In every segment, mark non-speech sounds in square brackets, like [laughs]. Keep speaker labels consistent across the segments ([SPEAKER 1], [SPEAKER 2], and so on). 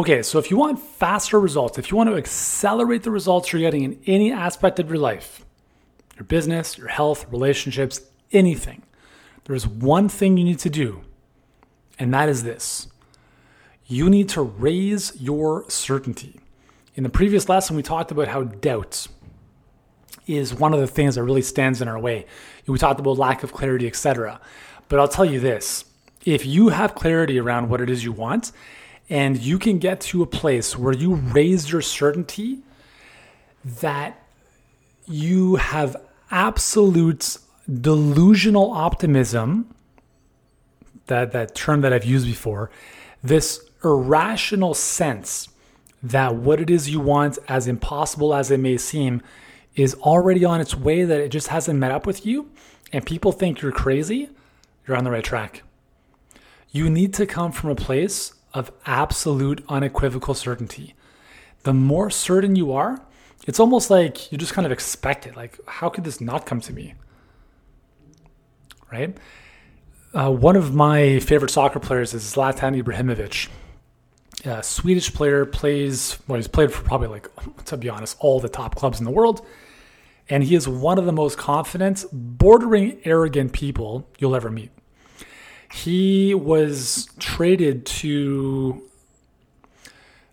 [SPEAKER 1] Okay, so if you want faster results, if you want to accelerate the results you're getting in any aspect of your life, your business, your health, relationships, anything, there's one thing you need to do, and that is this you need to raise your certainty. In the previous lesson, we talked about how doubt is one of the things that really stands in our way. We talked about lack of clarity, etc. But I'll tell you this if you have clarity around what it is you want, and you can get to a place where you raise your certainty that you have absolute delusional optimism that that term that I've used before this irrational sense that what it is you want as impossible as it may seem is already on its way that it just hasn't met up with you and people think you're crazy you're on the right track. You need to come from a place of absolute unequivocal certainty. The more certain you are, it's almost like you just kind of expect it. Like, how could this not come to me? Right? Uh, one of my favorite soccer players is Zlatan Ibrahimovic. A Swedish player plays, well, he's played for probably like, to be honest, all the top clubs in the world. And he is one of the most confident, bordering arrogant people you'll ever meet. He was traded to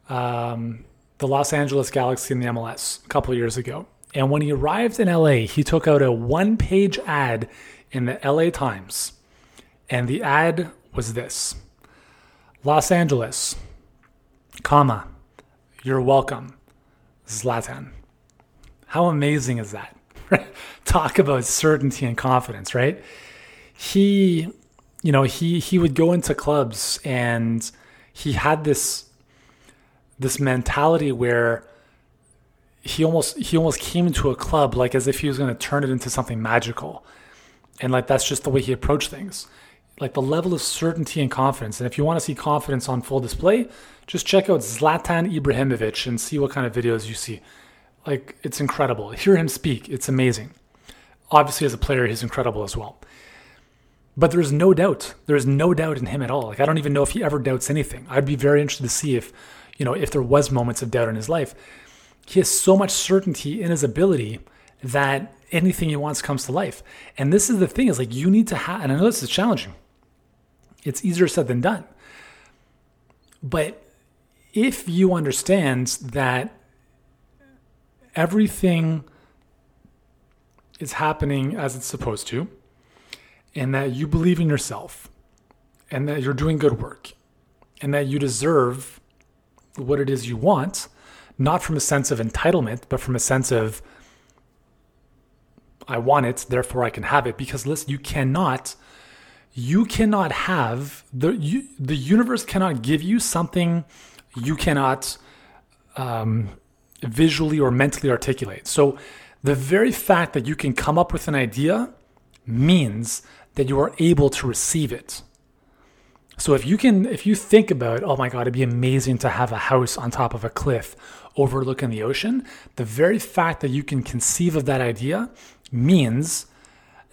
[SPEAKER 1] um, the Los Angeles Galaxy in the MLS a couple years ago. And when he arrived in LA, he took out a one page ad in the LA Times. And the ad was this Los Angeles, comma, you're welcome, Zlatan. How amazing is that? [laughs] Talk about certainty and confidence, right? He you know, he he would go into clubs and he had this this mentality where he almost he almost came into a club like as if he was going to turn it into something magical. And like that's just the way he approached things. Like the level of certainty and confidence. And if you want to see confidence on full display, just check out Zlatan Ibrahimovic and see what kind of videos you see. Like it's incredible. Hear him speak. It's amazing. Obviously as a player he's incredible as well. But there's no doubt. There's no doubt in him at all. Like I don't even know if he ever doubts anything. I'd be very interested to see if, you know, if there was moments of doubt in his life. He has so much certainty in his ability that anything he wants comes to life. And this is the thing is like you need to have and I know this is challenging. It's easier said than done. But if you understand that everything is happening as it's supposed to, and that you believe in yourself and that you're doing good work and that you deserve what it is you want, not from a sense of entitlement, but from a sense of, I want it, therefore I can have it. Because listen, you cannot, you cannot have the you, the universe cannot give you something you cannot um, visually or mentally articulate. So the very fact that you can come up with an idea means that you are able to receive it. So if you can, if you think about, oh my God, it'd be amazing to have a house on top of a cliff overlooking the ocean, the very fact that you can conceive of that idea means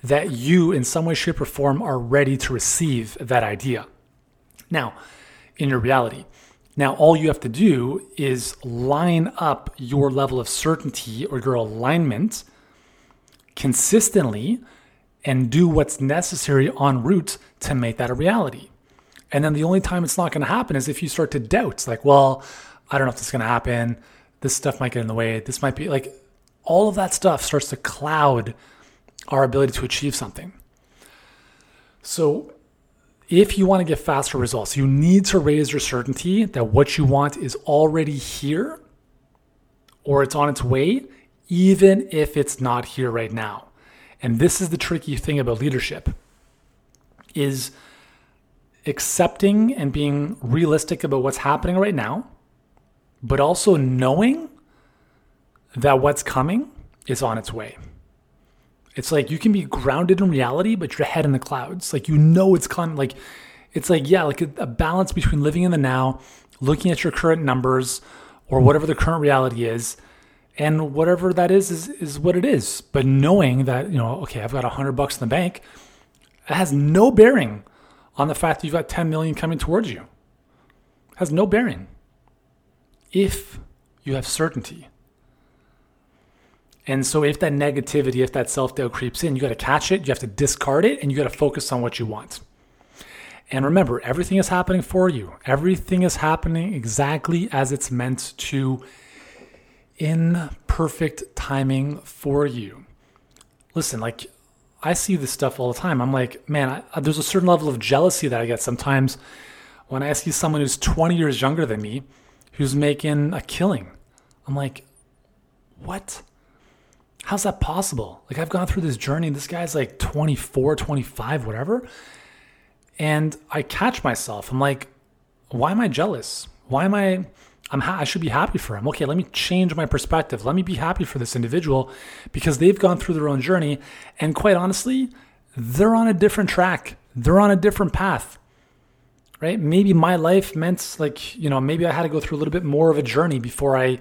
[SPEAKER 1] that you, in some way, shape, or form, are ready to receive that idea. Now, in your reality, now all you have to do is line up your level of certainty or your alignment consistently and do what's necessary en route to make that a reality. And then the only time it's not going to happen is if you start to doubt. It's like, well, I don't know if this is going to happen. This stuff might get in the way. This might be like all of that stuff starts to cloud our ability to achieve something. So, if you want to get faster results, you need to raise your certainty that what you want is already here or it's on its way, even if it's not here right now. And this is the tricky thing about leadership is accepting and being realistic about what's happening right now, but also knowing that what's coming is on its way. It's like you can be grounded in reality, but your head in the clouds. Like you know it's coming. Like it's like yeah, like a, a balance between living in the now, looking at your current numbers or whatever the current reality is, and whatever that is is is what it is but knowing that you know okay i've got a 100 bucks in the bank it has no bearing on the fact that you've got 10 million coming towards you it has no bearing if you have certainty. And so, if that negativity, if that self doubt creeps in, you got to catch it, you have to discard it, and you got to focus on what you want. And remember, everything is happening for you. Everything is happening exactly as it's meant to, in perfect timing for you. Listen, like I see this stuff all the time. I'm like, man, I, there's a certain level of jealousy that I get sometimes when I see someone who's 20 years younger than me who's making a killing. I'm like, what? How's that possible? Like, I've gone through this journey. This guy's like 24, 25, whatever. And I catch myself. I'm like, why am I jealous? Why am I? I'm ha- I should be happy for him. Okay, let me change my perspective. Let me be happy for this individual because they've gone through their own journey. And quite honestly, they're on a different track, they're on a different path. Right? Maybe my life meant like, you know, maybe I had to go through a little bit more of a journey before I,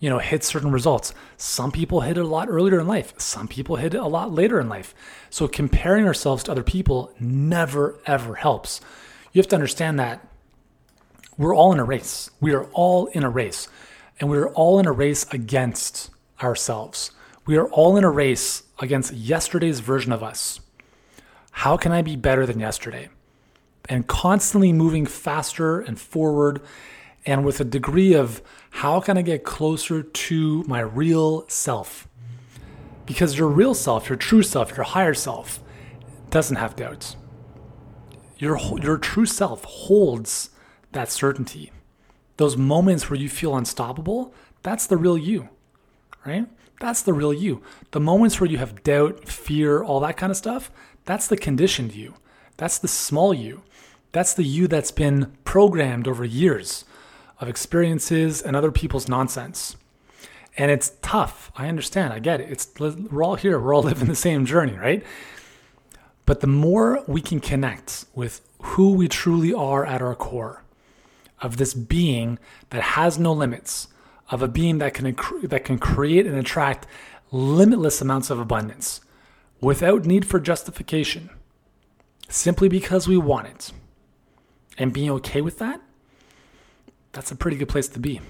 [SPEAKER 1] you know, hit certain results. Some people hit it a lot earlier in life. Some people hit it a lot later in life. So comparing ourselves to other people never ever helps. You have to understand that we're all in a race. We are all in a race. And we're all in a race against ourselves. We are all in a race against yesterday's version of us. How can I be better than yesterday? And constantly moving faster and forward, and with a degree of how can I get closer to my real self? Because your real self, your true self, your higher self, doesn't have doubts. Your, your true self holds that certainty. Those moments where you feel unstoppable, that's the real you, right? That's the real you. The moments where you have doubt, fear, all that kind of stuff, that's the conditioned you. That's the small you. That's the you that's been programmed over years of experiences and other people's nonsense. And it's tough. I understand. I get it. It's we're all here. We're all [laughs] living the same journey, right? But the more we can connect with who we truly are at our core, of this being that has no limits, of a being that can that can create and attract limitless amounts of abundance without need for justification, simply because we want it. And being okay with that, that's a pretty good place to be.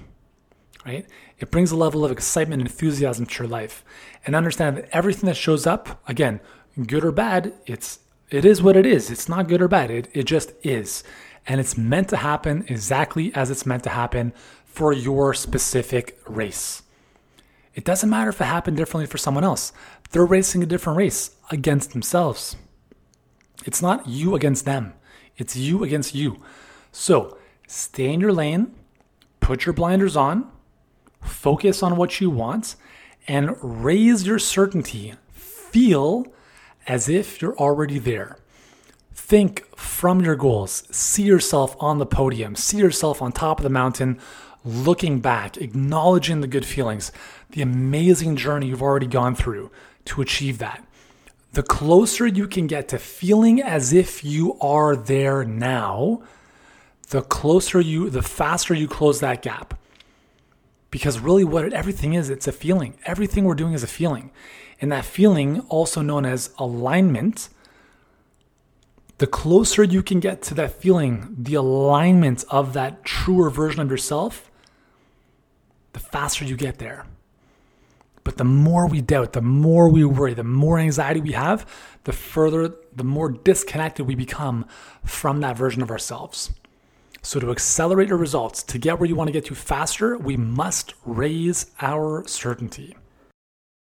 [SPEAKER 1] Right? It brings a level of excitement and enthusiasm to your life. And understand that everything that shows up, again, good or bad, it's it is what it is. It's not good or bad. It, it just is and it's meant to happen exactly as it's meant to happen for your specific race. It doesn't matter if it happened differently for someone else. They're racing a different race against themselves. It's not you against them, it's you against you. So stay in your lane, put your blinders on, focus on what you want, and raise your certainty. Feel as if you're already there. Think from your goals. See yourself on the podium. See yourself on top of the mountain, looking back, acknowledging the good feelings, the amazing journey you've already gone through to achieve that. The closer you can get to feeling as if you are there now, the closer you, the faster you close that gap. Because really, what everything is, it's a feeling. Everything we're doing is a feeling. And that feeling, also known as alignment, the closer you can get to that feeling, the alignment of that truer version of yourself, the faster you get there. But the more we doubt, the more we worry, the more anxiety we have, the further, the more disconnected we become from that version of ourselves. So, to accelerate your results, to get where you want to get to faster, we must raise our certainty.